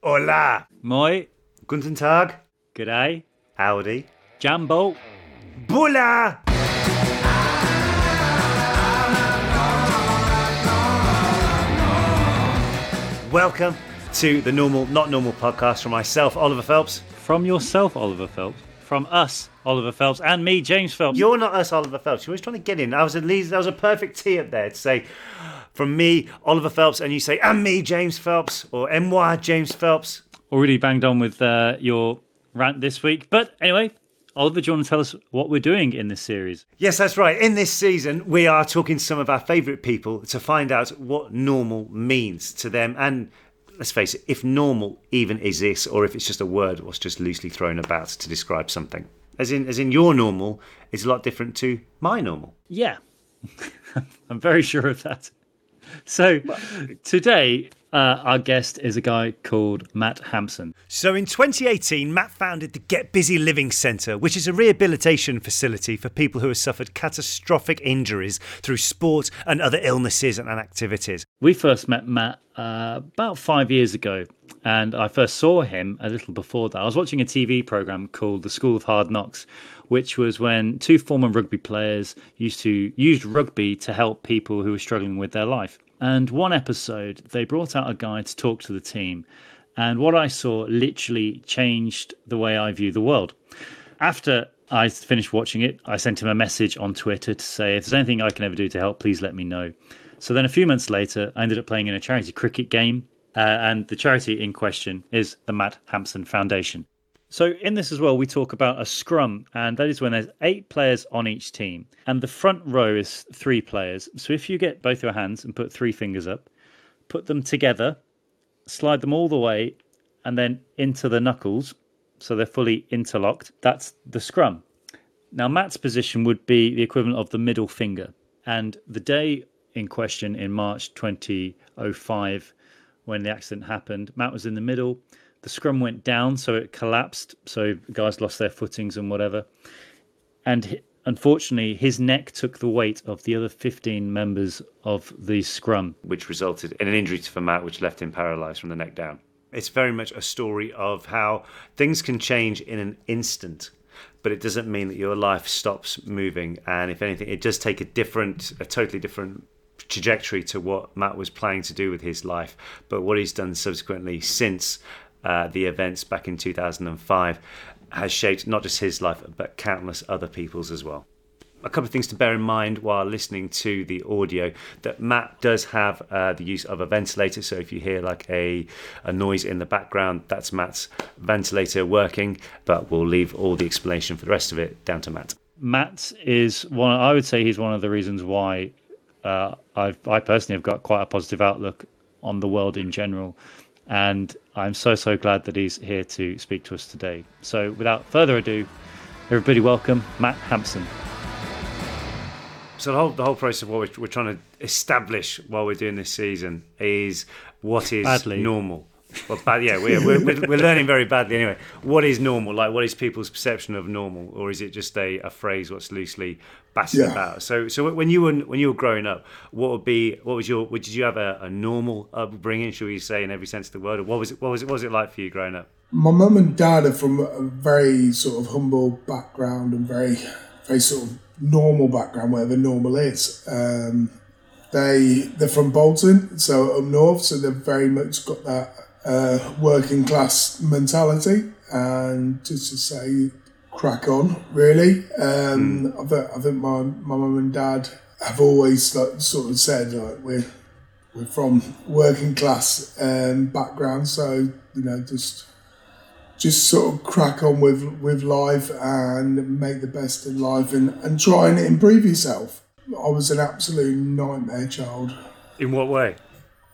Hola. Moi. Guten Tag. G'day. Howdy. Jambo. Bula. Welcome to the Normal Not Normal podcast from myself, Oliver Phelps. From yourself, Oliver Phelps. From us, Oliver Phelps, and me, James Phelps. You're not us, Oliver Phelps. You're always trying to get in. I was at least that was a perfect tee up there to say from me, Oliver Phelps, and you say and me, James Phelps, or moi, James Phelps. Already banged on with uh, your rant this week. But anyway, Oliver, do you want to tell us what we're doing in this series? Yes, that's right. In this season, we are talking to some of our favourite people to find out what normal means to them. And let's face it, if normal even exists, or if it's just a word was just loosely thrown about to describe something. As in, as in, your normal is a lot different to my normal. Yeah, I'm very sure of that. So today, uh, our guest is a guy called Matt Hampson. So in 2018, Matt founded the Get Busy Living Centre, which is a rehabilitation facility for people who have suffered catastrophic injuries through sport and other illnesses and activities. We first met Matt uh, about five years ago, and I first saw him a little before that. I was watching a TV program called The School of Hard Knocks, which was when two former rugby players used to use rugby to help people who were struggling with their life. And one episode, they brought out a guy to talk to the team, and what I saw literally changed the way I view the world. After I finished watching it, I sent him a message on Twitter to say, if there's anything I can ever do to help, please let me know. So then a few months later, I ended up playing in a charity cricket game, uh, and the charity in question is the Matt Hampson Foundation. So in this as well, we talk about a scrum, and that is when there's eight players on each team, and the front row is three players. So if you get both your hands and put three fingers up, put them together, slide them all the way, and then into the knuckles, so they're fully interlocked. That's the scrum. Now Matt's position would be the equivalent of the middle finger, and the day in question in March 2005, when the accident happened, Matt was in the middle the scrum went down, so it collapsed. So guys lost their footings and whatever. And unfortunately, his neck took the weight of the other 15 members of the scrum. Which resulted in an injury to Matt, which left him paralysed from the neck down. It's very much a story of how things can change in an instant, but it doesn't mean that your life stops moving. And if anything, it does take a different, a totally different trajectory to what Matt was planning to do with his life. But what he's done subsequently since uh, the events back in 2005 has shaped not just his life but countless other people's as well. A couple of things to bear in mind while listening to the audio that Matt does have uh, the use of a ventilator. So if you hear like a, a noise in the background, that's Matt's ventilator working, but we'll leave all the explanation for the rest of it down to Matt. Matt is one, I would say he's one of the reasons why uh, I've, I personally have got quite a positive outlook on the world in general. And I'm so, so glad that he's here to speak to us today. So, without further ado, everybody welcome Matt Hampson. So the whole the whole process of what we're, we're trying to establish while we're doing this season is what is Badly. normal. Well, bad, yeah, we're, we're we're learning very badly anyway. What is normal? Like, what is people's perception of normal, or is it just a, a phrase what's loosely battered Yeah. about? So, so when you were when you were growing up, what would be what was your? Did you have a, a normal upbringing? Should we say in every sense of the word? Or what was it? What was it? What was it like for you growing up? My mum and dad are from a very sort of humble background and very, very sort of normal background, whatever normal is. Um, they they're from Bolton, so up north, so they've very much got that uh, working class mentality, and just to say, crack on, really. Um, mm. I, think, I think my my mum and dad have always like, sort of said like we're we're from working class um, background, so you know just just sort of crack on with with life and make the best in life and, and try and improve yourself. I was an absolute nightmare child. In what way?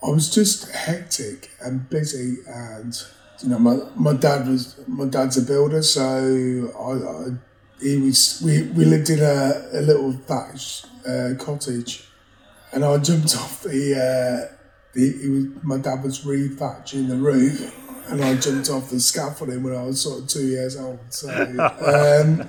I was just hectic and busy, and you know, my, my dad was my dad's a builder, so I, I he was we, we lived in a, a little thatched uh, cottage, and I jumped off the. Uh, the he was, my dad was re-thatching the roof, and I jumped off the scaffolding when I was sort of two years old. So um,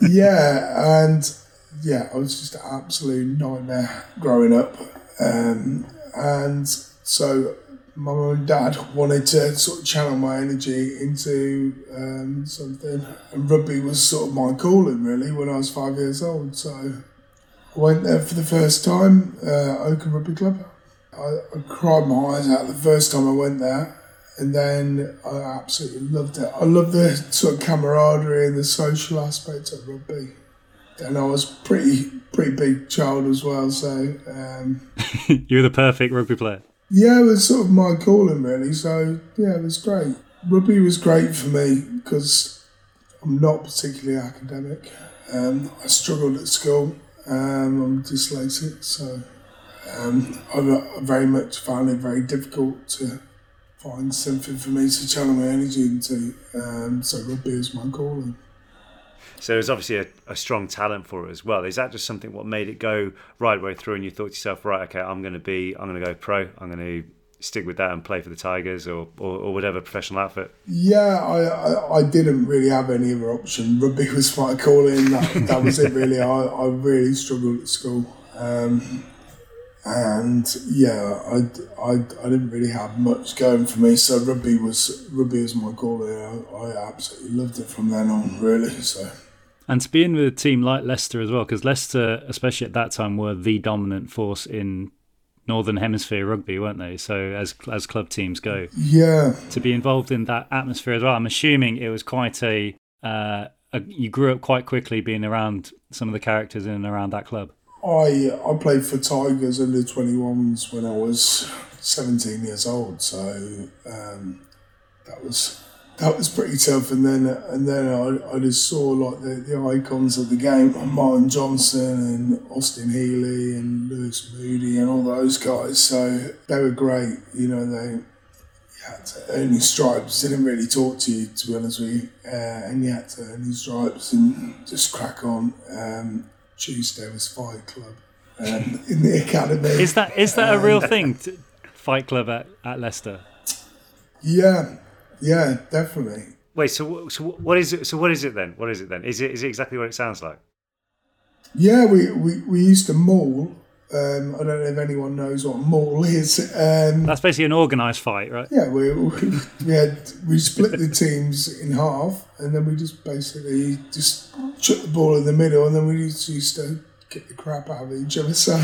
yeah, and yeah, I was just an absolute nightmare growing up, um, and so my mum and dad wanted to sort of channel my energy into um, something, and rugby was sort of my calling really when I was five years old. So I went there for the first time, uh, Oakham Rugby Club. I, I cried my eyes out the first time I went there and then I absolutely loved it. I love the sort of camaraderie and the social aspect of rugby. And I was pretty pretty big child as well, so um, you were the perfect rugby player. Yeah, it was sort of my calling really. So yeah, it was great. Rugby was great for me because I'm not particularly academic. Um, I struggled at school. Um, I'm dyslexic, so um, I very much found it very difficult to find something for me to channel my energy into. Um, so rugby is my calling. So there's obviously a, a, strong talent for it as well. Is that just something what made it go right way through, and you thought to yourself, right, okay, I'm going to be, I'm going to go pro, I'm going to stick with that and play for the Tigers or, or, or whatever professional outfit? Yeah, I, I, I, didn't really have any other option. Rugby was my calling. That, that was it really. I, I really struggled at school. Um, and yeah, I, I, I didn't really have much going for me. So rugby was rugby was my goal. I, I absolutely loved it from then on, really. So. And to be in with a team like Leicester as well, because Leicester, especially at that time, were the dominant force in Northern Hemisphere rugby, weren't they? So as as club teams go, yeah, to be involved in that atmosphere as well. I'm assuming it was quite a, uh, a you grew up quite quickly being around some of the characters in and around that club. I I played for Tigers under 21s when I was 17 years old, so um, that was that was pretty tough. And then and then I, I just saw like the, the icons of the game, Martin Johnson and Austin Healey and Lewis Moody and all those guys. So they were great. You know they had to earn your stripes. They didn't really talk to you, to be honest with you, uh, and you had to earn your stripes and just crack on. Um, Tuesday was Fight Club um, in the academy. Is that is that a real thing? Fight Club at, at Leicester. Yeah, yeah, definitely. Wait, so so what is it? So what is it then? What is it then? Is it is it exactly what it sounds like? Yeah, we, we, we used to maul. Um, I don't know if anyone knows what maul is. Um, That's basically an organised fight, right? Yeah, we, we, we had we split the teams in half, and then we just basically just chuck the ball in the middle, and then we just used to get the crap out of each other. So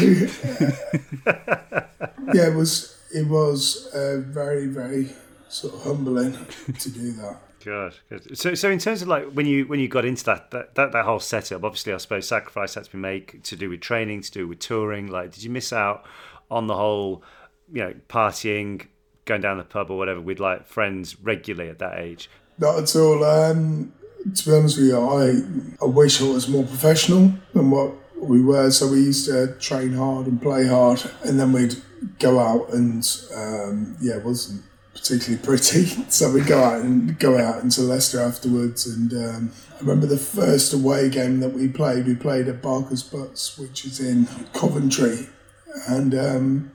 yeah, it was it was uh, very very sort of humbling to do that. Good, good. So, so in terms of like when you when you got into that that, that, that whole setup, obviously, I suppose sacrifice had to be made to do with training, to do with touring. Like, did you miss out on the whole, you know, partying, going down the pub or whatever with like friends regularly at that age? Not at all. Um, to be honest with you, I I wish I was more professional than what we were. So we used to train hard and play hard, and then we'd go out and um, yeah, it wasn't particularly pretty. So we go out and go out into Leicester afterwards. And um, I remember the first away game that we played. We played at Barker's Butts, which is in Coventry, and um,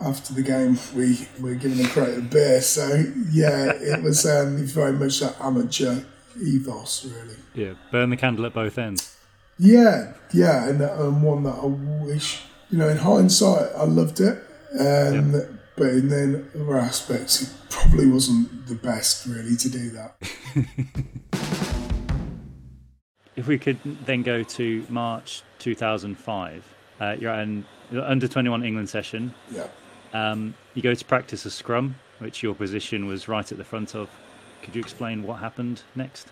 after the game we were given a crate of beer. So yeah, it was um, very much that amateur ethos, really. Yeah, burn the candle at both ends. Yeah, yeah, and, and one that I wish, you know, in hindsight, I loved it. Um, yep but in then other aspects, it probably wasn't the best really to do that. if we could then go to March 2005, uh, you're at an under 21 England session. Yeah. Um, you go to practice a scrum which your position was right at the front of. Could you explain what happened next?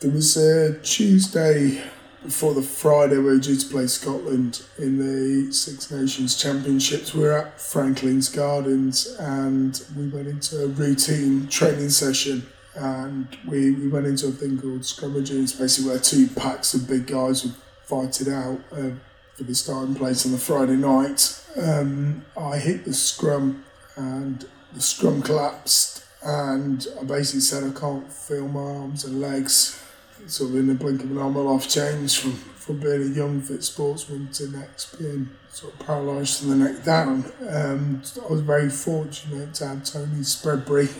There was a Tuesday before the Friday we were due to play Scotland in the Six Nations Championships. We were at Franklin's Gardens and we went into a routine training session and we, we went into a thing called scrummaging. It's basically where two packs of big guys would fight it out uh, for the starting place on the Friday night. Um, I hit the scrum and the scrum collapsed and I basically said I can't feel my arms and legs sort of in the blink of an eye, my life changed from, from being a young fit sportsman to next being sort of paralysed from the neck down. Um, I was very fortunate to have Tony Spreadbury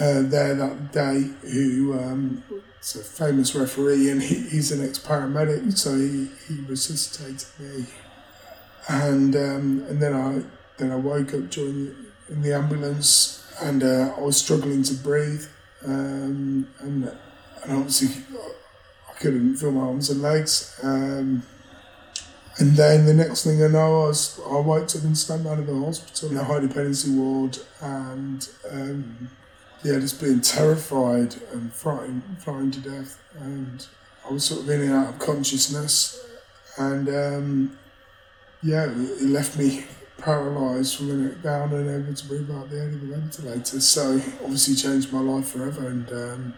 uh, there that day, who um, is a famous referee, and he, he's an ex-paramedic, so he, he resuscitated me. And um, and then I then I woke up during in the ambulance, and uh, I was struggling to breathe, um, and and obviously I couldn't feel my arms and legs. Um, and then the next thing I know, I, was, I woke up and stand out of the hospital in a high dependency ward, and um, yeah, just being terrified and frightened, frightened to death. And I was sort of in and out of consciousness, and um, yeah, it left me paralysed from the neck down and able to breathe out the end of the ventilator. So obviously changed my life forever, and um,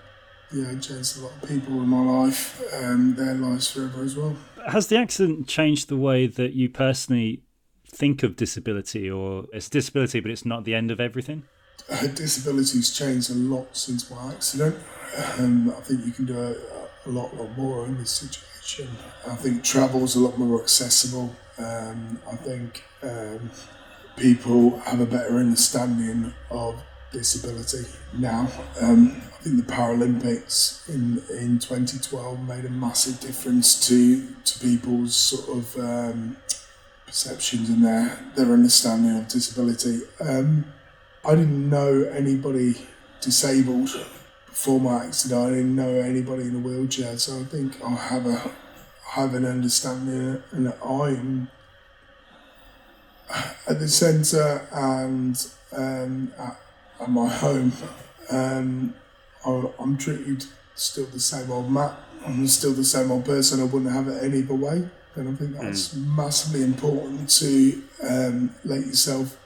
yeah, it changed a lot of people in my life, and their lives forever as well. Has the accident changed the way that you personally think of disability, or it's disability, but it's not the end of everything? Uh, disability's changed a lot since my accident. Um, I think you can do a, a, lot, lot more in this situation. I think travel's a lot more accessible. Um, I think um, people have a better understanding of disability now. Um, I think the Paralympics in, in 2012 made a massive difference to, to people's sort of um, perceptions and their, their understanding of disability. Um, I didn't know anybody disabled before my accident. I didn't know anybody in a wheelchair, so I think I have a have an understanding and I'm at the centre and um, at at my home, um, I, am treated still the same old Matt. I'm still the same old person. I wouldn't have it any other way. And I think that's mm. massively important to um, let yourself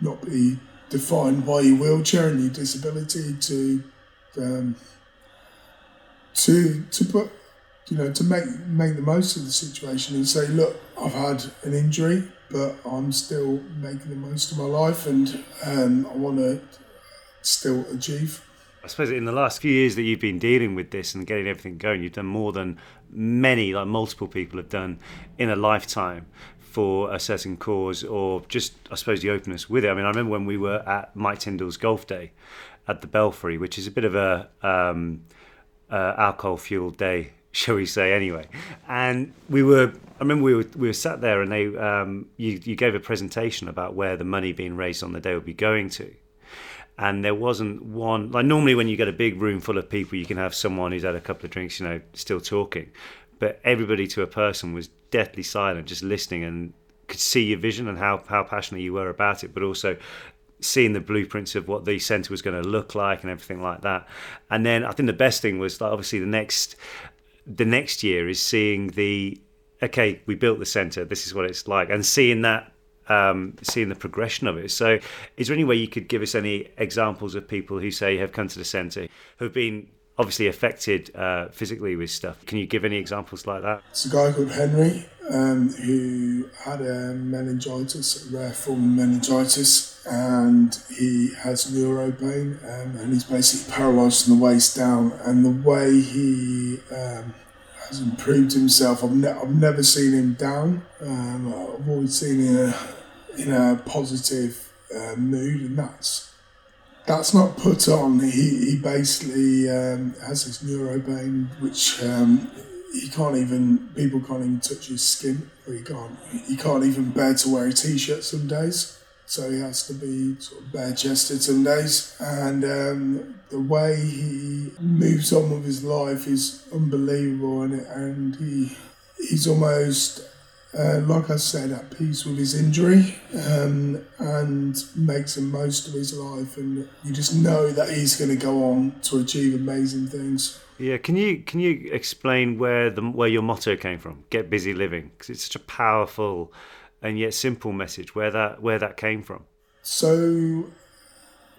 not be defined by your wheelchair and your disability. To um, to to put you know to make make the most of the situation and say, look, I've had an injury, but I'm still making the most of my life, and um, I want to still achieve. I suppose in the last few years that you've been dealing with this and getting everything going, you've done more than many, like multiple people have done in a lifetime for a certain cause or just, I suppose, the openness with it. I mean, I remember when we were at Mike Tindall's golf day at the Belfry, which is a bit of a um, uh, alcohol fueled day, shall we say, anyway. And we were, I remember we were, we were sat there and they, um, you, you gave a presentation about where the money being raised on the day would be going to and there wasn't one like normally when you get a big room full of people you can have someone who's had a couple of drinks you know still talking. But everybody to a person was deathly silent just listening and could see your vision and how, how passionate you were about it but also seeing the blueprints of what the center was going to look like and everything like that. And then i think the best thing was like obviously the next the next year is seeing the okay we built the center this is what it's like and seeing that um, seeing the progression of it. So, is there any way you could give us any examples of people who say have come to the centre who have been obviously affected uh, physically with stuff? Can you give any examples like that? It's a guy called Henry um, who had a meningitis, a rare form of meningitis, and he has neuro pain, um, and he's basically paralysed from the waist down. And the way he um, has improved himself. I've, ne- I've never seen him down. Um, I've always seen him in a, positive uh, mood, and that's that's not put on. He, he basically um, has this neuropain, which um, he can't even people can't even touch his skin, or he can't he can't even bear to wear a t-shirt some days so he has to be sort of bare chested some days. And um, the way he moves on with his life is unbelievable, and and he he's almost uh, like I said, at peace with his injury um, and makes the most of his life. And you just know that he's going to go on to achieve amazing things. Yeah, can you can you explain where the where your motto came from? Get busy living, because it's such a powerful and yet simple message. Where that where that came from? So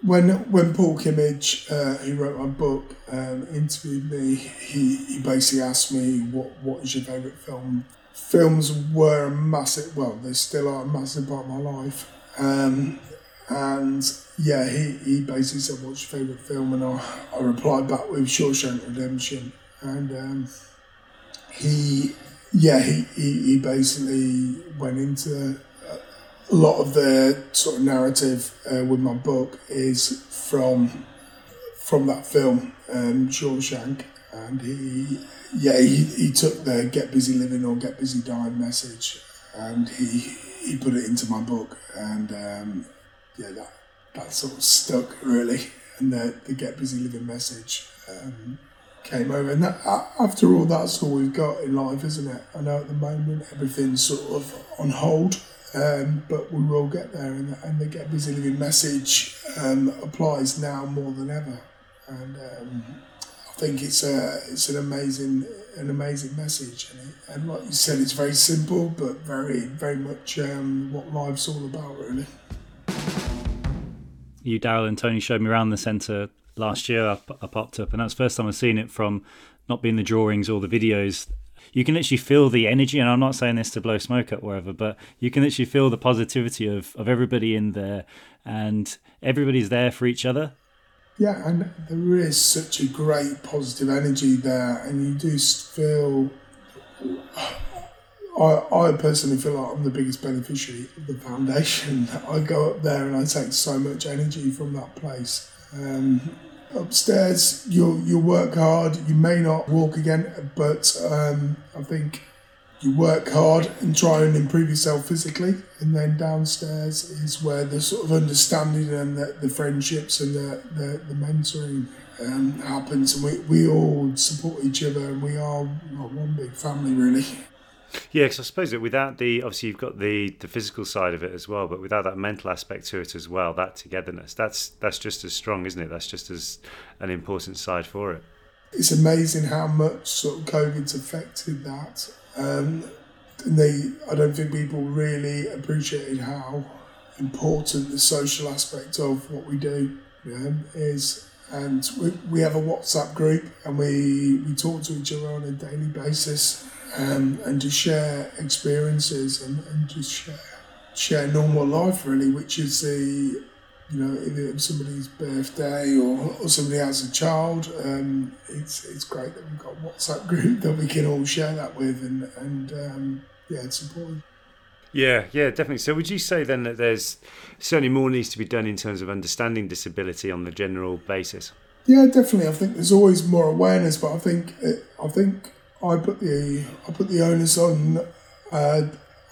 when when Paul Kimmage, uh, who wrote my book, um, interviewed me, he, he basically asked me what what is your favourite film. Films were a massive, well, they still are a massive part of my life. Um, and yeah, he, he basically said, "What's your favourite film?" And I, I replied back with Shawshank Redemption, and um, he yeah he, he, he basically went into a lot of the sort of narrative uh, with my book is from from that film, um, Shawshank, and he yeah he, he took the get busy living or get busy dying message and he he put it into my book and um, yeah that that sort of stuck really. And the, the get busy living message um, came over. And that, after all that's all we've got in life isn't it? I know at the moment everything's sort of on hold um, but we will get there, and the, and the Get Busy Living message um, applies now more than ever. And um, I think it's a it's an amazing an amazing message, and, it, and like you said, it's very simple, but very very much um, what life's all about, really. You, Daryl, and Tony showed me around the centre last year. I, I popped up, and that's the first time I've seen it from not being the drawings or the videos you can literally feel the energy. And I'm not saying this to blow smoke up wherever, but you can literally feel the positivity of, of everybody in there and everybody's there for each other. Yeah, and there is such a great positive energy there, and you do feel. I, I personally feel like I'm the biggest beneficiary of the foundation. I go up there and I take so much energy from that place. Um, upstairs you'll you work hard you may not walk again but um, i think you work hard and try and improve yourself physically and then downstairs is where the sort of understanding and the, the friendships and the, the, the mentoring um, happens and we, we all support each other and we are one big family really yeah, because I suppose that without the obviously you've got the the physical side of it as well, but without that mental aspect to it as well, that togetherness, that's that's just as strong, isn't it? That's just as an important side for it. It's amazing how much sort of COVID's affected that. Um, and they, I don't think people really appreciated how important the social aspect of what we do is. And we, we have a WhatsApp group and we, we talk to each other on a daily basis um, and to share experiences and, and just share, share normal life really, which is the you know if it's somebody's birthday or, or somebody has a child, um, it's it's great that we've got a WhatsApp group that we can all share that with and and um, yeah, it's important. Yeah, yeah, definitely. So, would you say then that there's certainly more needs to be done in terms of understanding disability on the general basis? Yeah, definitely. I think there's always more awareness, but I think I think I put the I put the onus on uh,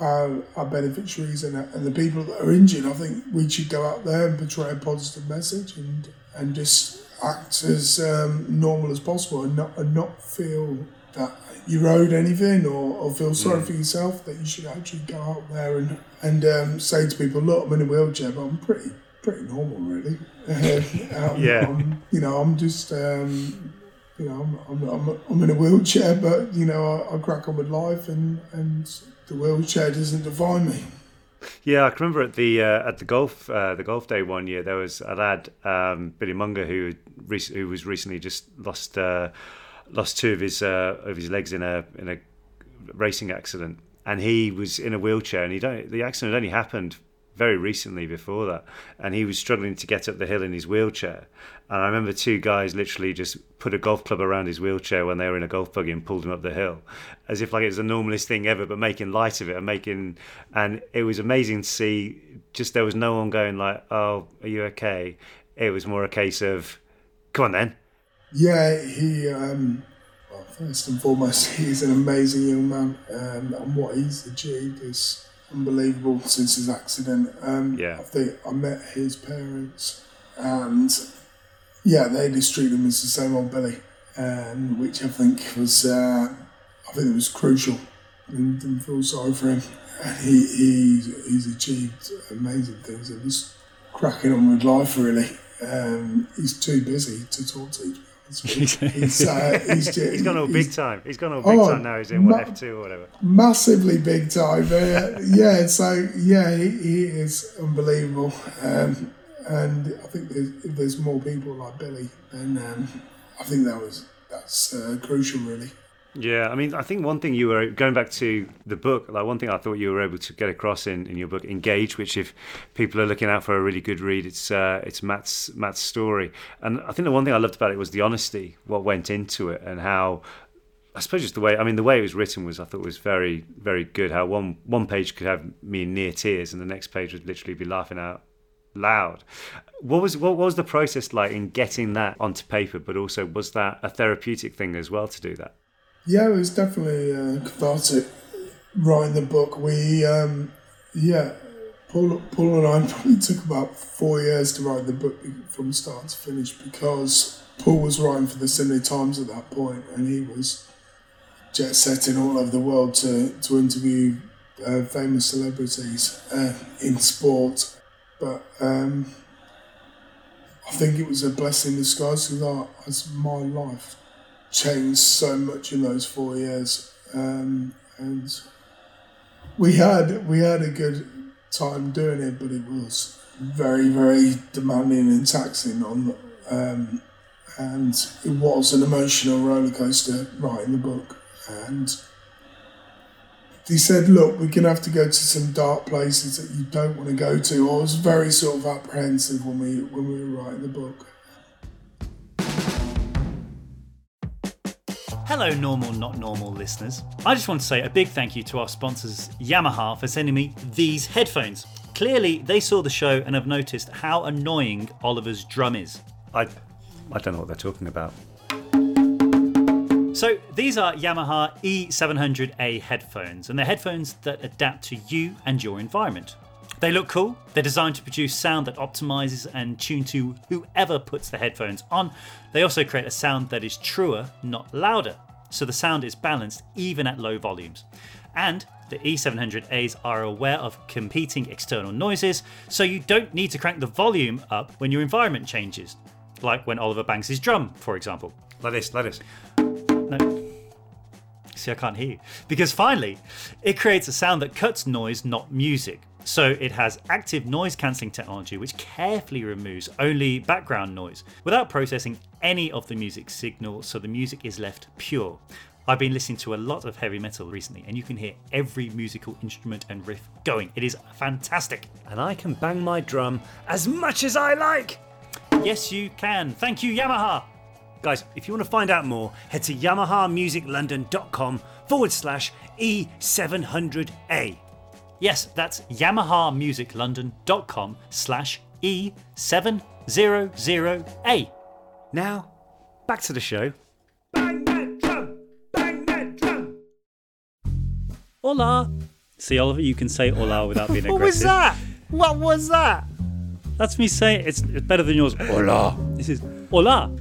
our, our, beneficiaries and, and the people that are injured. I think we should go out there and portray a positive message and and just act as um, normal as possible and not and not feel that you're owed anything or, or feel sorry mm. for yourself. That you should actually go out there and and um, say to people, look, I'm in a wheelchair, but I'm pretty pretty normal, really. um, yeah. I'm, you know, I'm just um, you know, I'm, I'm, I'm, I'm in a wheelchair, but you know, I, I crack on with life, and and the wheelchair doesn't define me. Yeah, I can remember at the uh, at the golf uh, the golf day one year there was a lad um, Billy Monger who rec- who was recently just lost uh, lost two of his uh, of his legs in a in a racing accident, and he was in a wheelchair, and he don't the accident only happened very recently before that, and he was struggling to get up the hill in his wheelchair. And I remember two guys literally just put a golf club around his wheelchair when they were in a golf buggy and pulled him up the hill, as if like it was the normalest thing ever, but making light of it and making. And it was amazing to see. Just there was no one going like, "Oh, are you okay?" It was more a case of, "Come on then." Yeah, he. Um, well, first and foremost, he's an amazing young man, um, and what he's achieved is unbelievable since his accident. Um, yeah. I think I met his parents, and yeah, they just treated him as the same old Billy, um, which I think was uh, I think it was crucial and didn't feel sorry for him. And he, he's, he's achieved amazing things and he's cracking on with life, really. Um, he's too busy to talk to. you. He's, uh, he's, he's gone all big time. He's gone all big oh, time now. He's in what F two or whatever. Massively big time. Uh, yeah. So yeah, he, he is unbelievable. Um, and I think there's, if there's more people like Billy, then um, I think that was that's uh, crucial, really. Yeah, I mean, I think one thing you were going back to the book, like one thing I thought you were able to get across in, in your book, Engage, which if people are looking out for a really good read, it's uh, it's Matt's Matt's story, and I think the one thing I loved about it was the honesty, what went into it, and how I suppose just the way I mean the way it was written was I thought was very very good. How one one page could have me in near tears, and the next page would literally be laughing out loud. What was what was the process like in getting that onto paper? But also was that a therapeutic thing as well to do that? Yeah, it was definitely uh, cathartic writing the book. We, um, yeah, Paul, Paul and I probably took about four years to write the book from start to finish because Paul was writing for the Sunday Times at that point and he was jet setting all over the world to, to interview uh, famous celebrities uh, in sport. But um, I think it was a blessing in disguise because that's my life changed so much in those four years, um, and we had we had a good time doing it, but it was very very demanding and taxing on, um, and it was an emotional roller coaster writing the book, and. He said, "Look, we're gonna have to go to some dark places that you don't want to go to." I was very sort of apprehensive when we when we were writing the book. Hello, normal, not normal listeners. I just want to say a big thank you to our sponsors, Yamaha, for sending me these headphones. Clearly, they saw the show and have noticed how annoying Oliver's drum is. I, I don't know what they're talking about. So, these are Yamaha E700A headphones, and they're headphones that adapt to you and your environment. They look cool. They're designed to produce sound that optimizes and tune to whoever puts the headphones on. They also create a sound that is truer, not louder. So the sound is balanced even at low volumes. And the E700As are aware of competing external noises, so you don't need to crank the volume up when your environment changes. Like when Oliver bangs his drum, for example. Like this, like this. No. See, I can't hear you. Because finally, it creates a sound that cuts noise, not music. So it has active noise cancelling technology which carefully removes only background noise without processing any of the music signal so the music is left pure. I've been listening to a lot of heavy metal recently and you can hear every musical instrument and riff going. It is fantastic. And I can bang my drum as much as I like. Yes, you can. Thank you, Yamaha. Guys, if you want to find out more, head to yamahamusiclondon.com forward slash E700A. Yes, that's yamahamusiclondon.com slash E700A. Now, back to the show. Bang that drum! Bang that drum! Hola! See, Oliver, you can say hola without being aggressive. what was that? What was that? That's me saying it's better than yours. Hola. This is hola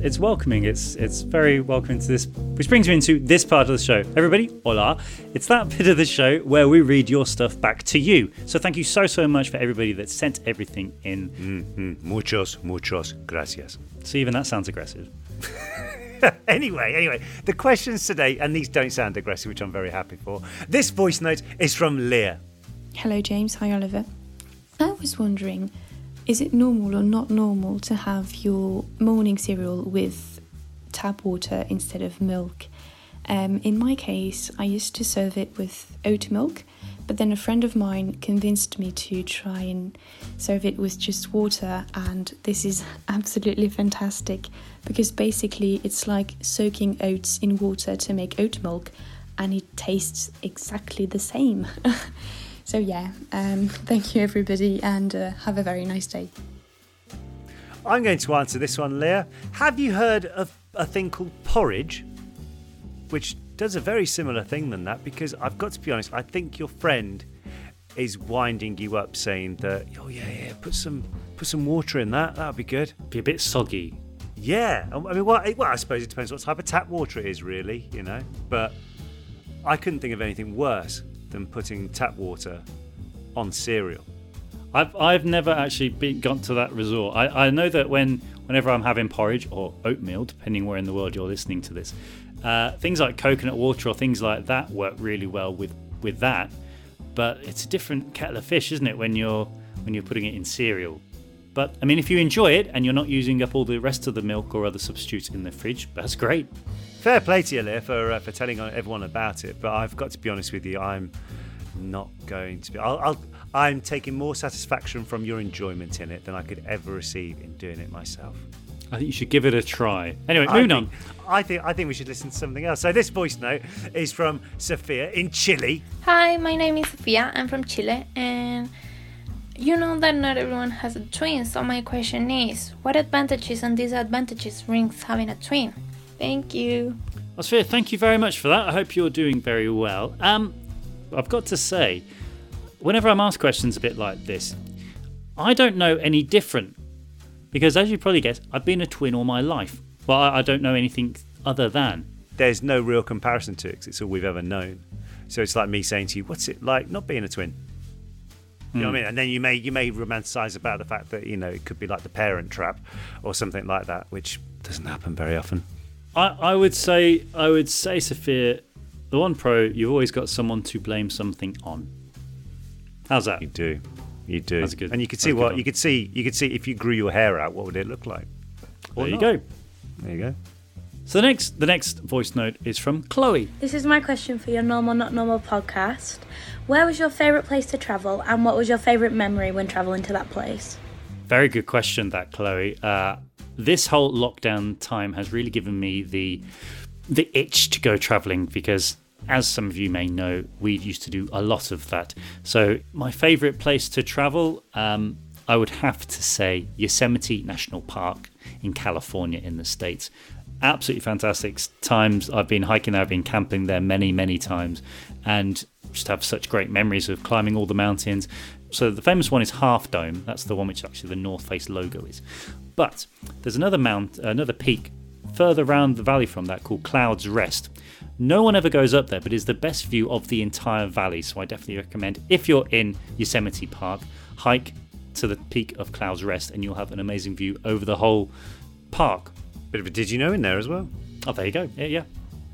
it's welcoming. It's it's very welcoming to this, which brings me into this part of the show. Everybody, hola! It's that bit of the show where we read your stuff back to you. So thank you so so much for everybody that sent everything in. Mm-hmm. Muchos, muchos gracias. So even that sounds aggressive. anyway, anyway, the questions today, and these don't sound aggressive, which I'm very happy for. This voice note is from Leah. Hello, James. Hi, Oliver. I was wondering is it normal or not normal to have your morning cereal with tap water instead of milk? Um, in my case, I used to serve it with oat milk, but then a friend of mine convinced me to try and serve it with just water, and this is absolutely fantastic because basically it's like soaking oats in water to make oat milk, and it tastes exactly the same. So, yeah, um, thank you everybody and uh, have a very nice day. I'm going to answer this one, Leah. Have you heard of a thing called porridge? Which does a very similar thing than that because I've got to be honest, I think your friend is winding you up saying that, oh yeah, yeah, put some put some water in that, that'd be good. Be a bit soggy. Yeah, I mean, well, well, I suppose it depends what type of tap water it is, really, you know. But I couldn't think of anything worse than putting tap water on cereal. I've I've never actually been, gone to that resort. I, I know that when whenever I'm having porridge or oatmeal, depending where in the world you're listening to this, uh, things like coconut water or things like that work really well with with that. But it's a different kettle of fish, isn't it, when you're when you're putting it in cereal? But I mean, if you enjoy it and you're not using up all the rest of the milk or other substitutes in the fridge, that's great. Fair play to you, Leah, for uh, for telling everyone about it. But I've got to be honest with you, I'm not going to be. I'll, I'll I'm taking more satisfaction from your enjoyment in it than I could ever receive in doing it myself. I think you should give it a try. Anyway, moving on. I think I think we should listen to something else. So this voice note is from Sophia in Chile. Hi, my name is Sophia. I'm from Chile, and you know that not everyone has a twin. So my question is, what advantages and disadvantages brings having a twin? Thank you. Well, thank you very much for that. I hope you're doing very well. Um, I've got to say, whenever I'm asked questions a bit like this, I don't know any different because, as you probably guess, I've been a twin all my life. Well, I, I don't know anything other than. There's no real comparison to it because it's all we've ever known. So it's like me saying to you, "What's it like not being a twin?" You know what I hmm. mean? And then you may you may romanticize about the fact that you know it could be like the parent trap or something like that, which doesn't happen very often. I, I would say I would say Sophia, the one pro you've always got someone to blame something on. How's that? You do. You do. That's good. And you could see what you could see. You could see if you grew your hair out, what would it look like? Or there you not. go. There you go. So the next, the next voice note is from Chloe. This is my question for your normal, not normal podcast. Where was your favourite place to travel, and what was your favourite memory when travelling to that place? Very good question, that Chloe. Uh, this whole lockdown time has really given me the the itch to go travelling because as some of you may know, we used to do a lot of that. So, my favourite place to travel, um, I would have to say Yosemite National Park in California in the States. Absolutely fantastic times. I've been hiking there, I've been camping there many, many times, and just have such great memories of climbing all the mountains. So, the famous one is Half Dome. That's the one which actually the North Face logo is. But there's another mount, another peak further around the valley from that called Clouds Rest. No one ever goes up there, but it's the best view of the entire valley. So I definitely recommend if you're in Yosemite Park, hike to the peak of Clouds Rest and you'll have an amazing view over the whole park. Bit of a did you know in there as well. Oh, there you go. Yeah, yeah.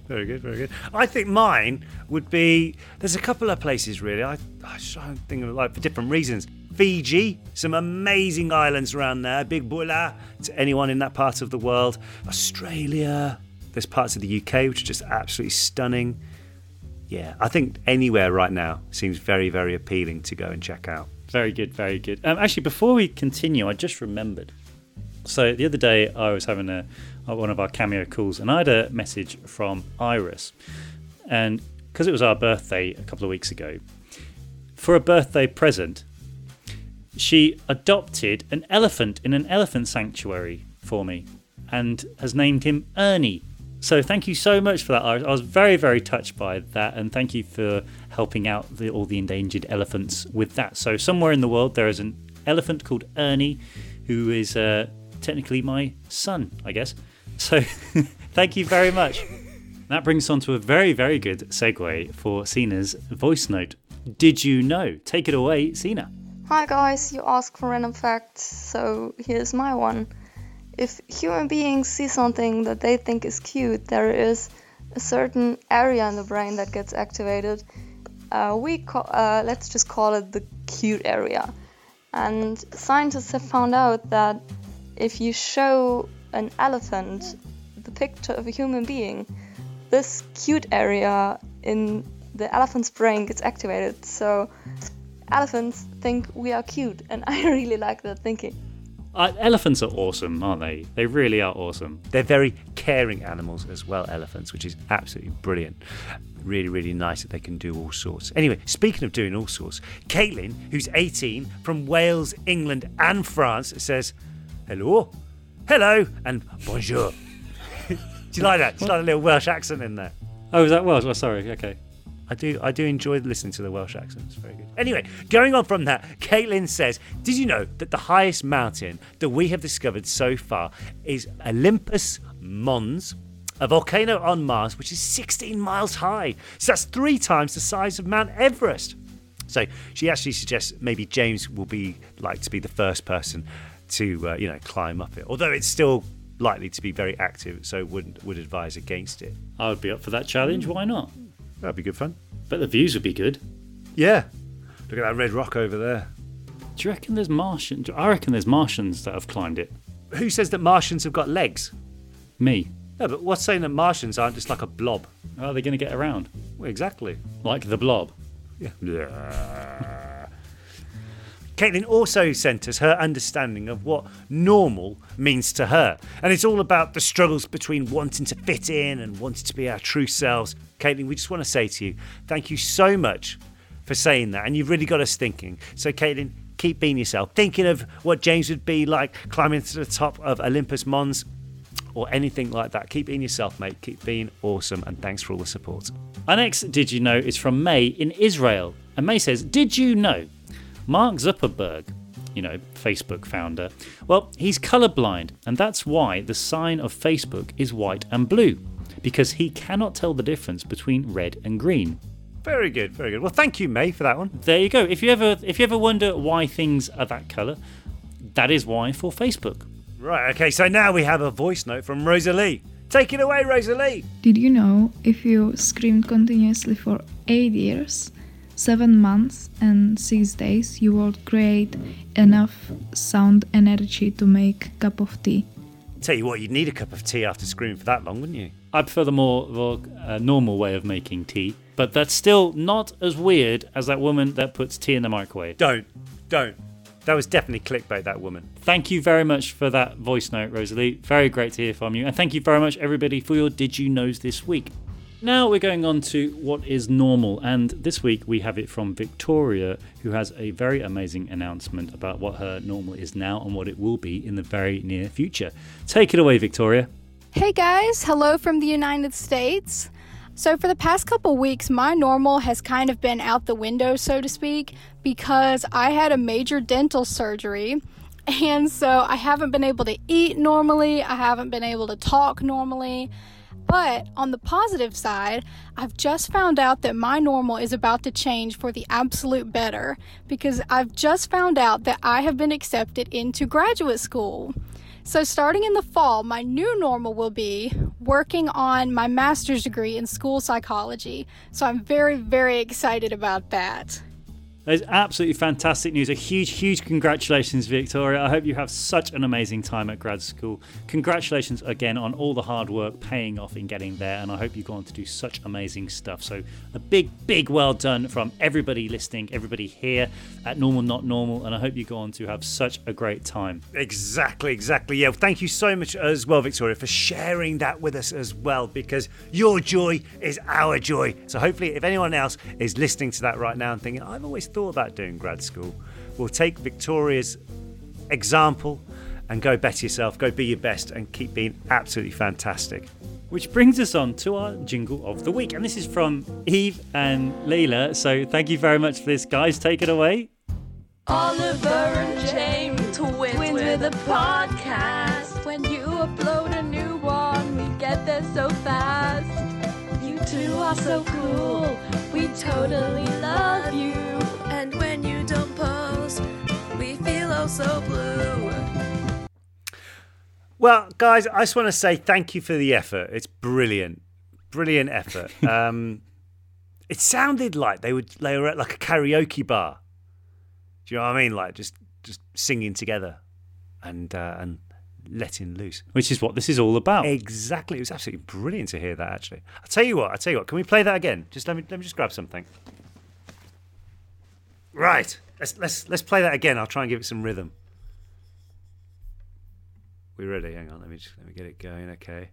Very good, very good. I think mine would be. There's a couple of places really. I I try and think of like for different reasons. Fiji, some amazing islands around there. Big Bula to anyone in that part of the world. Australia. There's parts of the UK which are just absolutely stunning. Yeah, I think anywhere right now seems very, very appealing to go and check out. Very good, very good. Um, actually, before we continue, I just remembered. So the other day, I was having a one of our cameo calls, and I had a message from Iris, and because it was our birthday a couple of weeks ago, for a birthday present, she adopted an elephant in an elephant sanctuary for me and has named him Ernie. So thank you so much for that. I was very, very touched by that, and thank you for helping out the, all the endangered elephants with that. So somewhere in the world there is an elephant called Ernie, who is uh, technically my son, I guess. So thank you very much. That brings us on to a very, very good segue for Sina's voice note. Did you know? Take it away, Sina. Hi guys, you ask for random facts, so here's my one. If human beings see something that they think is cute, there is a certain area in the brain that gets activated. Uh, we call, uh, let's just call it the cute area. And scientists have found out that if you show an elephant the picture of a human being, this cute area in the elephant's brain gets activated. So elephants think we are cute, and I really like that thinking. Uh, elephants are awesome, aren't they? They really are awesome. They're very caring animals as well, elephants, which is absolutely brilliant. Really, really nice that they can do all sorts. Anyway, speaking of doing all sorts, Caitlin, who's 18 from Wales, England, and France, says, Hello, hello, and bonjour. do you like that? Do you like a little Welsh accent in there? Oh, is that Welsh? Oh, sorry. Okay. I do I do enjoy listening to the Welsh accents. Very good. Anyway, going on from that, Caitlin says, Did you know that the highest mountain that we have discovered so far is Olympus Mons? a volcano on Mars, which is 16 miles high. So that's three times the size of Mount Everest. So she actually suggests maybe James will be like to be the first person to uh, you know climb up it. Although it's still likely to be very active, so would would advise against it. I would be up for that challenge. Why not? That'd be good fun. But the views would be good. Yeah. Look at that red rock over there. Do you reckon there's Martians? I reckon there's Martians that have climbed it. Who says that Martians have got legs? Me. No, but what's saying that Martians aren't just like a blob? How are they going to get around? Well, exactly. Like the blob. Yeah. Caitlin also sent us her understanding of what normal means to her. And it's all about the struggles between wanting to fit in and wanting to be our true selves. Caitlin, we just want to say to you, thank you so much for saying that. And you've really got us thinking. So, Caitlin, keep being yourself. Thinking of what James would be like climbing to the top of Olympus Mons or anything like that. Keep being yourself, mate. Keep being awesome. And thanks for all the support. Our next Did You Know is from May in Israel. And May says, Did you know Mark Zuckerberg, you know, Facebook founder, well, he's colorblind. And that's why the sign of Facebook is white and blue, because he cannot tell the difference between red and green. Very good, very good. Well, thank you, May, for that one. There you go. If you ever if you ever wonder why things are that color, that is why for Facebook. Right, okay, so now we have a voice note from Rosalie. Take it away, Rosalie. Did you know if you screamed continuously for 8 years, 7 months, and 6 days, you will create enough sound energy to make a cup of tea? Tell you what, you'd need a cup of tea after screaming for that long, wouldn't you? I prefer the more the, uh, normal way of making tea, but that's still not as weird as that woman that puts tea in the microwave. Don't, don't. That was definitely clickbait, that woman. Thank you very much for that voice note, Rosalie. Very great to hear from you. And thank you very much, everybody, for your Did You Knows this week. Now we're going on to what is normal, and this week we have it from Victoria, who has a very amazing announcement about what her normal is now and what it will be in the very near future. Take it away, Victoria. Hey guys, hello from the United States. So, for the past couple weeks, my normal has kind of been out the window, so to speak, because I had a major dental surgery. And so I haven't been able to eat normally, I haven't been able to talk normally. But on the positive side, I've just found out that my normal is about to change for the absolute better because I've just found out that I have been accepted into graduate school. So, starting in the fall, my new normal will be working on my master's degree in school psychology. So, I'm very, very excited about that. That is absolutely fantastic news. A huge, huge congratulations, Victoria. I hope you have such an amazing time at grad school. Congratulations again on all the hard work paying off in getting there, and I hope you go on to do such amazing stuff. So, a big, big well done from everybody listening, everybody here at Normal Not Normal, and I hope you go on to have such a great time. Exactly, exactly. Yeah, thank you so much as well, Victoria, for sharing that with us as well, because your joy is our joy. So, hopefully, if anyone else is listening to that right now and thinking, I've always thought about doing grad school, we'll take Victoria's example and go better yourself, go be your best, and keep being absolutely fantastic. Which brings us on to our jingle of the week. And this is from Eve and Leila. So thank you very much for this, guys. Take it away. Oliver and James twins, twins with a podcast. When you upload a new one, we get there so fast. You two are so cool. We totally love you. And when you don't post, we feel oh so blue. Well, guys, I just want to say thank you for the effort. It's brilliant, brilliant effort. um, it sounded like they would they were at like a karaoke bar. Do you know what I mean? Like just just singing together and uh, and letting loose. Which is what this is all about. Exactly. It was absolutely brilliant to hear that. Actually, I'll tell you what. I'll tell you what. Can we play that again? Just let me let me just grab something. Right. Let's let's let's play that again. I'll try and give it some rhythm. We ready? Hang on. Let me just let me get it going. Okay.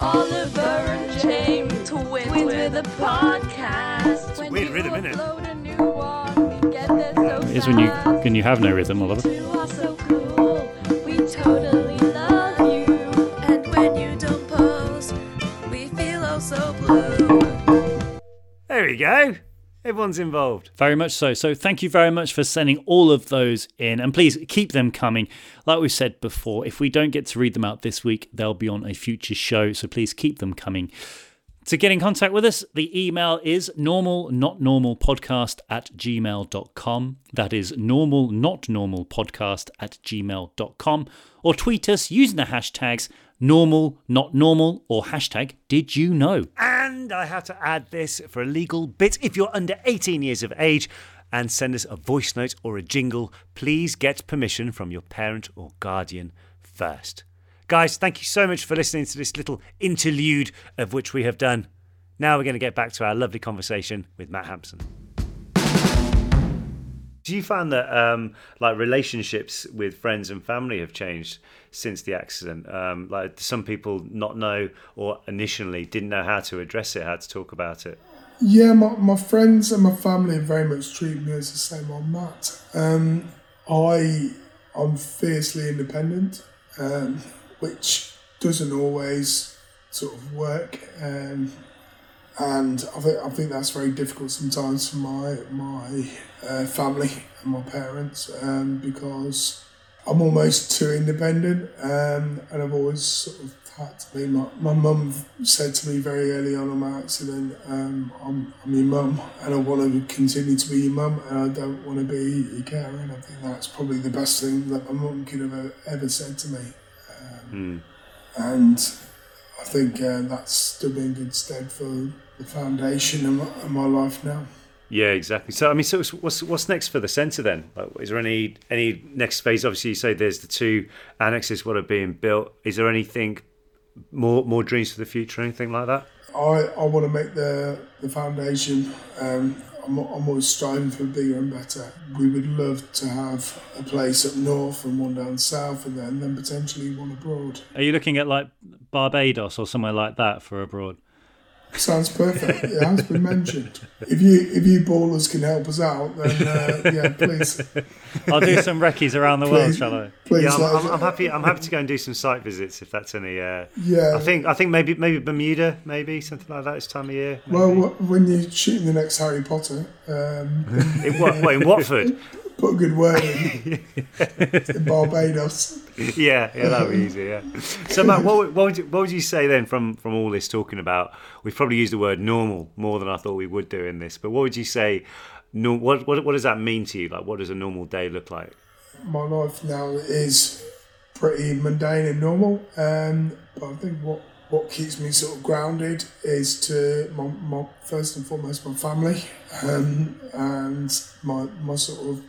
Oliver and James twins, twins with a podcast. It's a weird rhythm, isn't it? Upload one, we so It is when you when you have no rhythm, Oliver. So cool. We totally love you. And when you don't post, we feel oh so blue. There we go. Everyone's involved. Very much so. So thank you very much for sending all of those in. And please keep them coming. Like we said before, if we don't get to read them out this week, they'll be on a future show. So please keep them coming. To get in contact with us, the email is normal not normal podcast at gmail.com. That is normal not normal podcast at gmail.com. Or tweet us using the hashtags normal not normal or hashtag did you know. And I have to add this for a legal bit. If you're under 18 years of age and send us a voice note or a jingle, please get permission from your parent or guardian first. Guys, thank you so much for listening to this little interlude of which we have done. Now we're going to get back to our lovely conversation with Matt Hampson. Do you find that um, like relationships with friends and family have changed since the accident? Um, like some people not know or initially didn't know how to address it, how to talk about it. Yeah, my, my friends and my family very much treat me as the same on Matt. Um, I I'm fiercely independent, um, which doesn't always sort of work. Um, and I think I think that's very difficult sometimes for my my uh, family and my parents um, because I'm almost too independent, um, and I've always sort of had to be. My my mum said to me very early on on my accident, um, "I'm I'm your mum, and I want to continue to be your mum, and I don't want to be your carer." And I think that's probably the best thing that my mum could have ever, ever said to me. Mm. and I think uh, that's still me in good stead for the foundation of my, of my life now. Yeah, exactly. So, I mean, so what's what's next for the centre then? Like, is there any any next phase? Obviously, you say there's the two annexes what are being built. Is there anything more more dreams for the future? Anything like that? I, I want to make the the foundation. Um, I'm, I'm always striving for bigger and better. We would love to have a place up north and one down south, and then, then potentially one abroad. Are you looking at like Barbados or somewhere like that for abroad? Sounds perfect. It has been mentioned. If you if you ballers can help us out, then uh, yeah, please. I'll do some recce's around the world, shall I? Please yeah, I'm, I'm, I'm happy. I'm happy to go and do some site visits if that's any. Uh, Yeah. I think I think maybe maybe Bermuda, maybe something like that this time of year. Well, when you're shooting the next Harry Potter, um, In what? What in Watford? Put a good word in, in Barbados. yeah, yeah, that would be easy. Yeah. So, Matt, what would, what would you, what would you say then from from all this talking about? We've probably used the word normal more than I thought we would do in this. But what would you say? No, what what what does that mean to you? Like, what does a normal day look like? My life now is pretty mundane and normal, um, but I think what what keeps me sort of grounded is to my, my first and foremost my family um, and my my sort of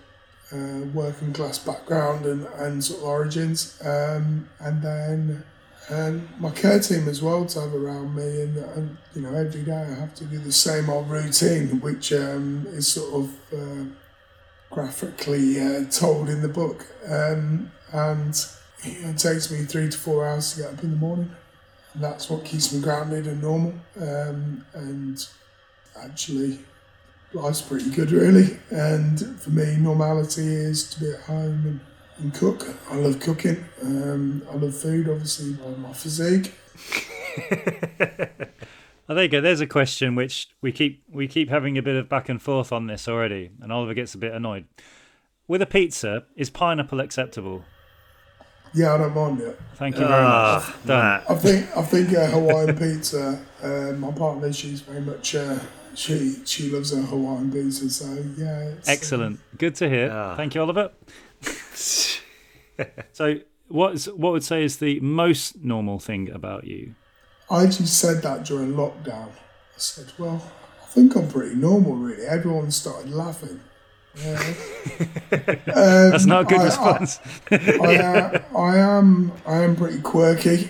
uh, working class background and, and sort of origins, um, and then um, my care team as well to have around me. And, and you know, every day I have to do the same old routine, which um, is sort of uh, graphically uh, told in the book. Um, and it takes me three to four hours to get up in the morning. And that's what keeps me grounded and normal. Um, and actually, life's pretty good, really. And for me, normality is to be at home and, and cook. I love cooking. Um, I love food, obviously, by my physique. Oh, there you go. There's a question which we keep we keep having a bit of back and forth on this already, and Oliver gets a bit annoyed. With a pizza, is pineapple acceptable? Yeah, I don't mind it. Thank you very much. Ah, Done. I think I think uh, Hawaiian pizza. Uh, my partner, she's very much. Uh, she she loves her Hawaiian pizza, so yeah. It's, Excellent. Good to hear. Ah. Thank you, Oliver. so, what's what would say is the most normal thing about you? I actually said that during lockdown. I said, "Well, I think I'm pretty normal, really." Everyone started laughing. Uh, That's not a good I- I- response. I, uh, I am I am pretty quirky.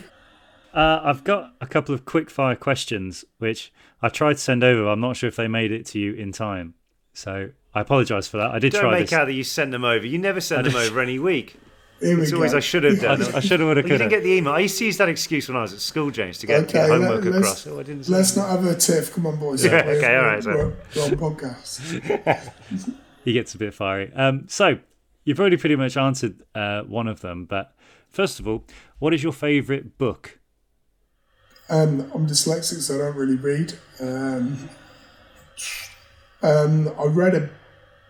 Uh, I've got a couple of quick fire questions which I tried to send over. but I'm not sure if they made it to you in time. So I apologise for that. I did Don't try make this. out that you sent them over. You never send them over any week. Here we always go. I should have done. I- I shoulda, woulda, Well, You didn't coulda. get the email. I used to use that excuse when I was at school, James, to get, Okay, get homework let, across. us Oh, I didn't. say let's that. not have a tiff. Come on, boys. Yeah, We're- okay, all right, we're- sorry. We're on podcast. he gets a bit fiery. Um, so you've already pretty much answered uh, one of them. But first of all, what is your favourite book? Um, I'm dyslexic, so I don't really read. Um, Um, I read a,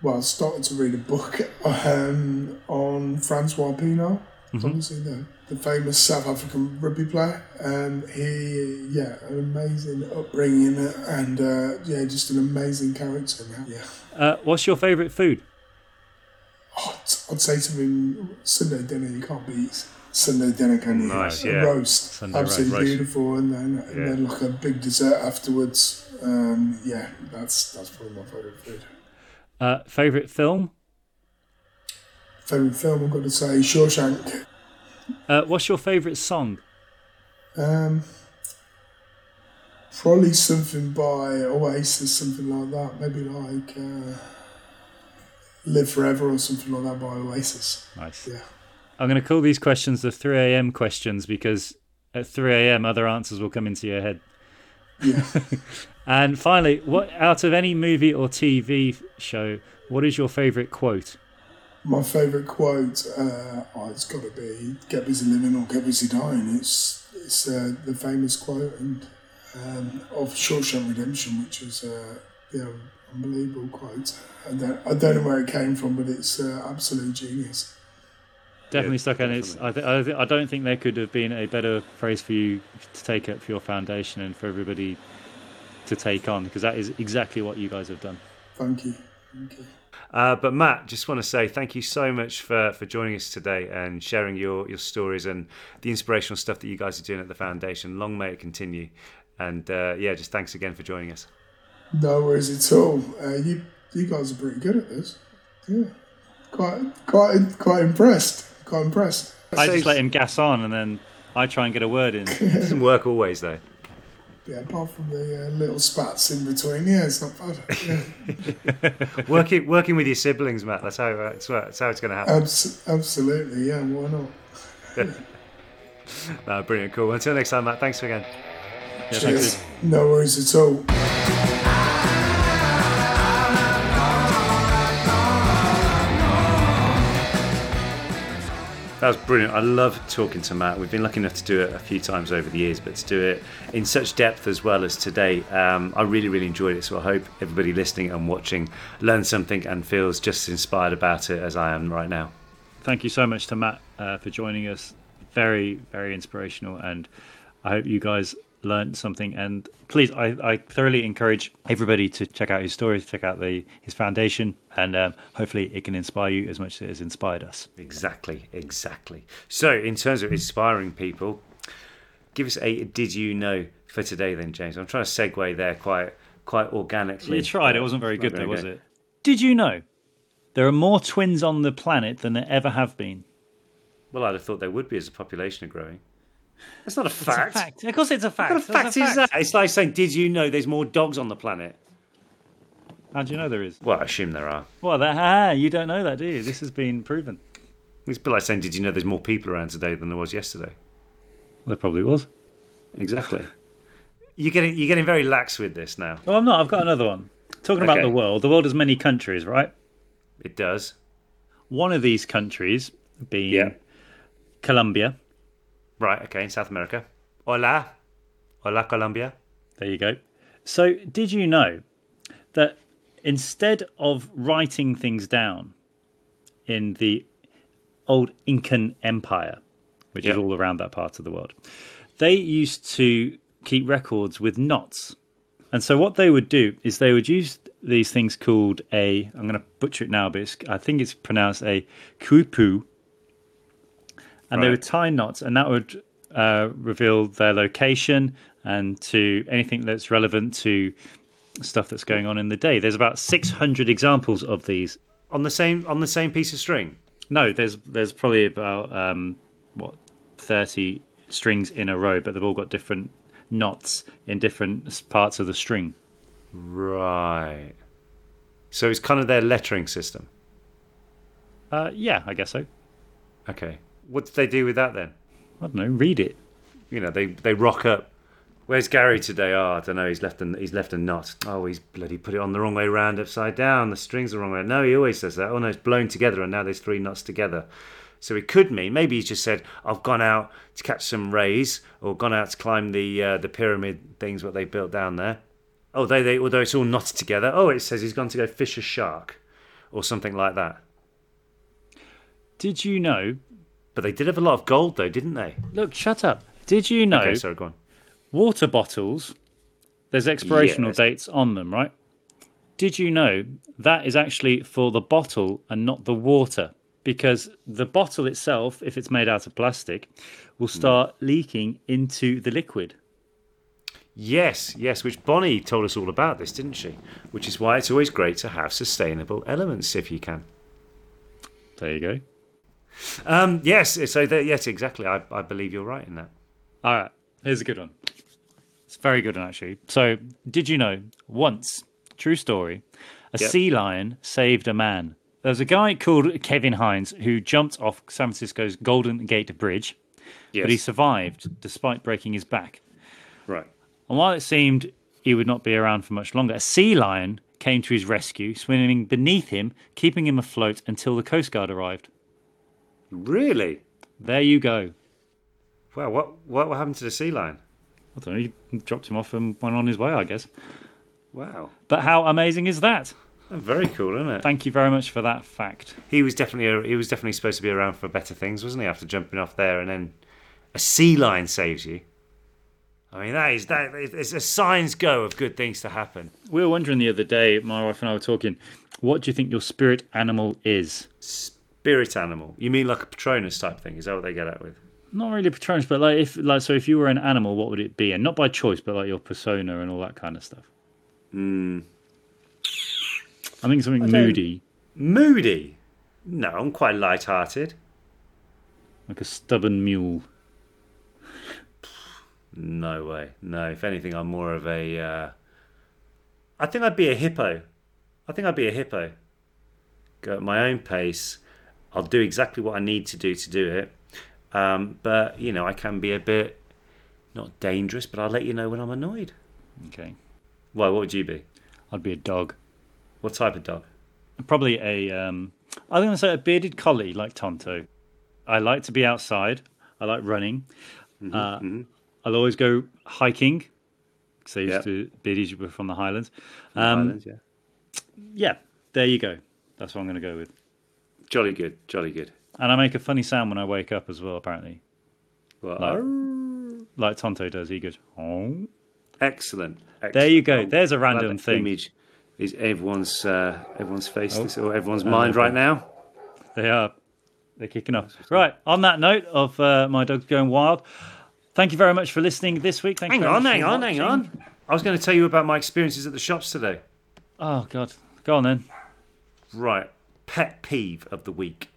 well, I started to read a book um, on Francois Pienaar. Mhm. Obviously, the, the famous South African rugby player. Um, he, yeah, an amazing upbringing and uh, yeah, just an amazing character. Now. Yeah, Uh, what's your favourite food? I'd say something Sunday dinner, you can't beat Sunday dinner, can you? Nice, yeah. roast, Sunday absolutely roast. beautiful, and then and Yeah. then like a big dessert afterwards. Um, yeah, that's that's probably my favourite food. Uh, favourite film? Favourite film, I've got to say, Shawshank. Uh, what's your favourite song? Um, probably something by Oasis, something like that. Maybe like uh, Live Forever or something like that by Oasis. Nice. Yeah. I'm going to call these questions the 3 a.m. questions because at 3 a.m. other answers will come into your head. Yeah. and finally, what out of any movie or TV show, what is your favourite quote? My favourite quote, uh, oh, it's got to be "Get busy living or get busy dying." It's it's uh, the famous quote and um, of Shawshank Redemption, which is uh, yeah, unbelievable quote. I don't, I don't know where it came from, but it's uh, absolute genius. Definitely stuck, and it's. I, th- I, th- I don't think there could have been a better phrase for you to take up for your foundation and for everybody to take on because that is exactly what you guys have done. Thank you. Thank you. Uh, but Matt, just want to say thank you so much for, for joining us today and sharing your, your stories and the inspirational stuff that you guys are doing at the foundation. Long may it continue. And uh, yeah, just thanks again for joining us. No worries at all. Uh, you you guys are pretty good at this. Yeah, quite quite quite impressed. Quite impressed. I just let him gas on, and then I try and get a word in. It doesn't work always though. Yeah, apart from the uh, little spats in between, yeah, it's not bad. Yeah. working working with your siblings, Matt. That's how uh, it's, that's how it's going to happen. Abs- absolutely, yeah. Why not? no, brilliant, cool. Until next time, Matt. Thanks again. Cheers. No worries at all. That was brilliant. I love talking to Matt. We've been lucky enough to do it a few times over the years, but to do it in such depth as well as today, um, I really, really enjoyed it. So I hope everybody listening and watching learns something and feels just as inspired about it as I am right now. Thank you so much to Matt uh, for joining us. Very, very inspirational, and I hope you guys learned something. And please, I, I thoroughly encourage everybody to check out his story, check out the his foundation, and um, hopefully it can inspire you as much as it has inspired us. Exactly, exactly. So, in terms of inspiring people, give us a did you know for today, then, James. I'm trying to segue there quite quite organically. You tried. It wasn't very good, very though, was it? Did you know there are more twins on the planet than there ever have been? Well, I'd have thought there would be as the population are growing. That's not a It's a fact. fact. Of course, it's a fact. What kind of It's fact a is that? It's like saying, did you know there's more dogs on the planet? How do you know there is? Well, I assume there are. Well, that, ha, you don't know that, do you? This has been proven. It's a bit like saying, did you know there's more people around today than there was yesterday? There probably was. Exactly. You're getting you're getting very lax with this now. Well, I'm not. I've got another one. Talking about the world, the world has many countries, right? It does. One of these countries being Yeah. Colombia. Right. Okay. In South America. Hola. Hola, Colombia. There you go. So, did you know that instead of writing things down in the old Incan Empire, which is all around that part of the world, they used to keep records with knots. And so, what they would do is they would use these things called a, I'm going to butcher it now, but it's, I think it's pronounced a kupu. And they Right. would tie knots, and that would uh, reveal their location and to anything that's relevant to stuff that's going on in the day. There's about 600 examples of these. On the same on the same piece of string. No, there's there's probably about um, what 30 strings in a row, but they've all got different knots in different parts of the string. Right. So it's kind of their lettering system. Uh, yeah, I guess so. Okay. What did they do with that then? I don't know. Read it. You know, they they rock up. Where's Gary today? Oh, I don't know. He's left a he's left a knot. Oh, he's bloody put it on the wrong way round, upside down. The strings are the wrong way. No, he always says that. Oh no, it's blown together, and now there's three knots together. So it could mean maybe he's just said, "I've gone out to catch some rays, or gone out to climb the uh, the pyramid things what they built down there." Oh, they, they although it's all knotted together. Oh, it says he's gone to go fish a shark, or something like that. Did you know? But they did have a lot of gold, though, didn't they? Look, shut up. Did you know? Okay, sorry, go on. Water bottles. There's expirational Yes. dates on them, right? Did you know that is actually for the bottle and not the water? Because the bottle itself, if it's made out of plastic, will hmm. start leaking into the liquid. Yes, yes, which Bonnie told us all about this, didn't she? Which is why it's always great to have sustainable elements if you can. There you go. Um, yes, so that, yes, exactly. I, I believe you're right in that. All right, here's a good one. It's a very good one, actually. So, did you know once, true story, a Yep. sea lion saved a man? There was a guy called Kevin Hines who jumped off San Francisco's Golden Gate Bridge, but he survived despite breaking his back. Right. And while it seemed he would not be around for much longer, a sea lion came to his rescue, swimming beneath him, keeping him afloat until the Coast Guard arrived. Really? There you go. Wow, what, what, what happened to the sea lion? I don't know, he dropped him off and went on his way, I guess. Wow. But how amazing is that? Very cool, isn't it? Thank you very much for that fact. He was definitely he was definitely supposed to be around for better things, wasn't he? After jumping off there, and then a sea lion saves you. I mean, that is that is a signs go of good things to happen. We were wondering the other day, my wife and I were talking, what do you think your spirit animal is? Spirit animal. You mean like a Patronus type thing? Is that what they get at with? Not really Patronus, but like if like so if you were an animal, what would it be? And not by choice, but like your persona and all that kind of stuff. Hmm. I think something I moody, Moody. No, I'm quite light-hearted. like a stubborn mule. No way. No. If anything, I'm more of a. Uh, I think I'd be a hippo. I think I'd be a hippo. Go at my own pace. I'll do exactly what I need to do to do it. Um, but you know, I can be a bit not dangerous, but I'll let you know when I'm annoyed. Okay. Why? What would you be? I'd be a dog. What type of dog? Probably a um I was gonna say a bearded collie like Tonto. I like to be outside. I like running. Mm-hmm, uh, I'll always go hiking. Because I used Yep. to beardies were from the Highlands. the Um, Highlands, yeah. yeah, there you go. That's what I'm going to go with. Jolly good. Jolly good. And I make a funny sound when I wake up as well. Apparently, Well, like, like Tonto does. He goes, "Oh." excellent. excellent. There you go. Oh, There's a random that thing. Image is everyone's uh, everyone's face Oh. this, or everyone's Oh, mind okay. right now. They are. They're kicking off. Right. On that note of uh, my dog going wild, thank you very much for listening this week. Thank Hang you on, hang on, hang on. I was going to tell you about my experiences at the shops today. Oh God, go on then. Right. Pet peeve of the week.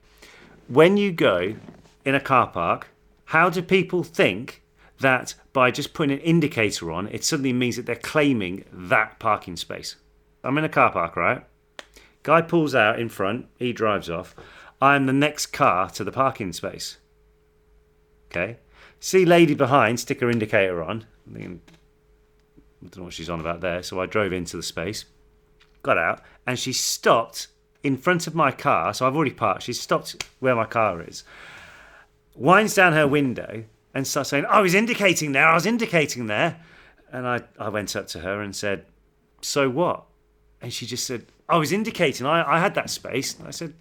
When you go in a car park, how do people think that by just putting an indicator on, it suddenly means that they're claiming that parking space? I'm in a car park, right? Guy pulls out in front, he drives off. I'm the next car to the parking space. Okay. See lady behind, stick her indicator on. I don't know what she's on about there. So I drove into the space, got out, and she stopped in front of my car. So I've already parked. She stopped where my car is, winds down her window, and starts saying, oh, I was indicating there, I was indicating there. And I, I went up to her and said, So what? And she just said, oh, I was indicating, I, I had that space. And I said,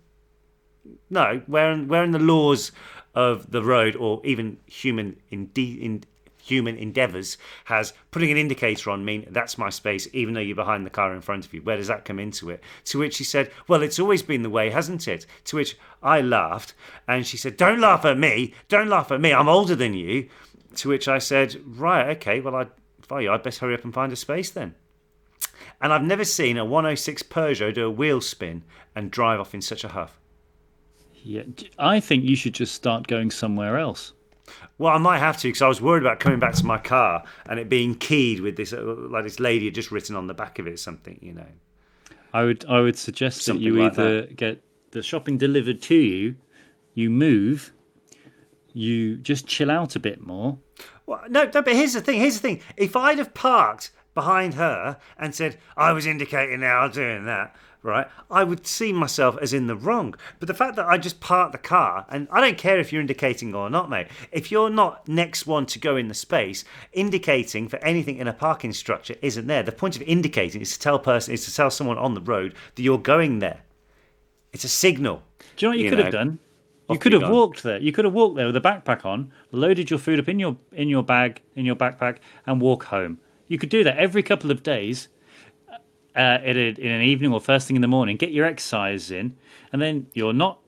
No, where in, where in the laws of the road or even human in, in human endeavours has putting an indicator on mean that's my space, even though you're behind the car in front of you? Where does that come into it? To which she said, Well, it's always been the way, hasn't it? To which I laughed and she said, Don't laugh at me, don't laugh at me, I'm older than you. To which I said, Right, okay, well, I, I'd best hurry up and find a space then. And I've never seen a 106 Peugeot do a wheel spin and drive off in such a huff. Yeah, I think you should just start going somewhere else. Well, I might have to because I was worried about coming back to my car and it being keyed with this, uh, like this lady had just written on the back of it something, you know. I would I would suggest Something that you like either get the shopping delivered to you, you move, you just chill out a bit more. Well, no, no, but here's the thing. Here's the thing. If I'd have parked behind her and said I was indicating now, I was doing that, right, I would see myself as in the wrong. But the fact that I just park the car, and I don't care if you're indicating or not, mate, if you're not next one to go in the space, indicating for anything in a parking structure isn't there. The point of indicating is to tell person is to tell someone on the road that you're going there. It's a signal. Do you know what you, could know. have done? You could have walked there. You could have walked there with a backpack on, loaded your food up in your in your bag, in your backpack, and walk home. You could do that every couple of days, uh, in, a, in an evening or first thing in the morning. Get your exercise in, and then you're not.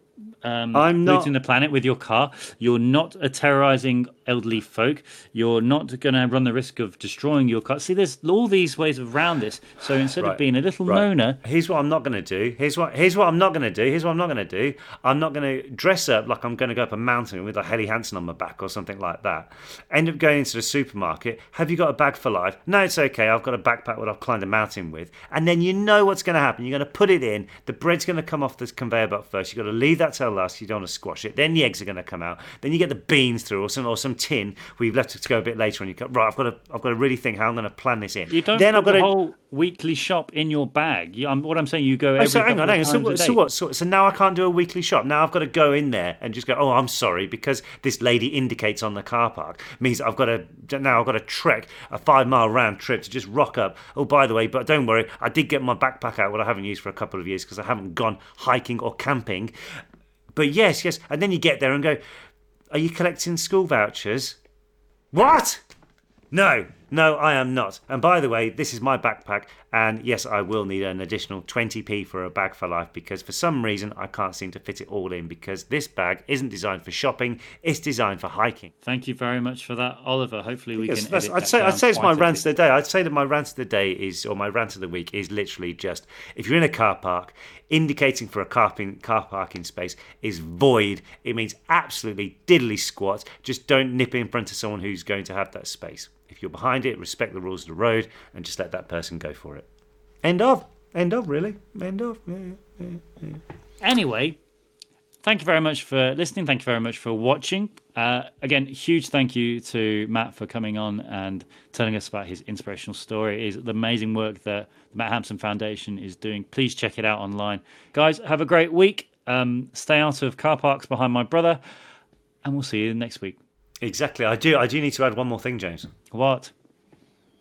Um, I'm not- polluting the planet with your car. You're not terrorizing elderly folk. You're not going to run the risk of destroying your car. See, there's all these ways around this. So instead of being a little Right. moaner, Here's what I'm not going to do. Here's what here's what I'm not going to do. Here's what I'm not going to do. I'm not going to dress up like I'm going to go up a mountain with a Helly Hansen on my back or something like that. End up going into the supermarket. Have you got a bag for life? No, it's okay. I've got a backpack that I've climbed a mountain with. And then you know what's going to happen. You're going to put it in. The bread's going to come off this conveyor belt first. You've got to leave that till last. You don't want to squash it. Then the eggs are going to come out. Then you get the beans through or some or some tin where you've left it to go a bit later. And you go right. I've got to I've got to really think how I'm going to plan this in. you don't Then I've got the to whole weekly shop in your bag. You, I'm, what I'm saying, you go Oh, so hang on, hang on. So, what- so what? So, so now I can't do a weekly shop. Now I've got to go in there and just go. Oh, I'm sorry because this lady indicates on the car park means I've got to now I've got to trek a five mile round trip to just rock up. Oh, by the way, but don't worry, I did get my backpack out, what I haven't used for a couple of years because I haven't gone hiking or camping. But yes, yes, and then you get there and go, are you collecting school vouchers? What? No, no, I am not. And by the way, this is my backpack, and yes, I will need an additional 20p for a bag for life because for some reason I can't seem to fit it all in because this bag isn't designed for shopping, it's designed for hiking. Thank you very much for that, Oliver. Hopefully, we Yes, can. edit I'd say I'd say it's my rant of the day. I'd say that my rant of the day is, or my rant of the week is literally just if you're in a car park, indicating for a car, pin- car parking space is void. It means absolutely diddly squat. Just don't nip in front of someone who's going to have that space. You're behind it, respect the rules of the road and just let that person go for it. End of. End of. Really. End of. Yeah, yeah, yeah. Anyway, thank you very much for listening. Thank you very much for watching. Uh, again, huge thank you to Matt for coming on and telling us about his inspirational story. It is the amazing work that the Matt Hampson Foundation is doing. Please check it out online. Guys, have a great week. Um, stay out of car parks behind my brother, and we'll see you next week. Exactly. I do. I do need to add one more thing, James. What?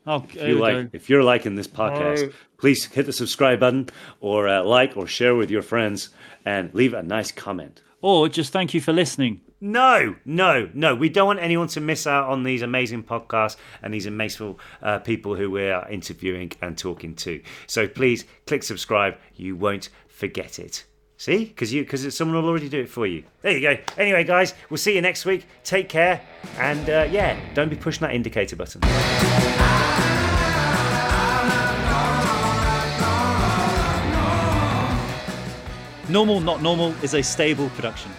Oh, If you like, if you're liking this podcast, Oh. please hit the subscribe button or uh, like or share with your friends and leave a nice comment. Or just thank you for listening. No, no, no. We don't want anyone to miss out on these amazing podcasts and these amazing uh, people who we are interviewing and talking to. So please click subscribe. You won't forget it. See, because you because someone will already do it for you. There you go. Anyway, guys, we'll see you next week. Take care, and uh, yeah, don't be pushing that indicator button. Normal, not normal is a stable production.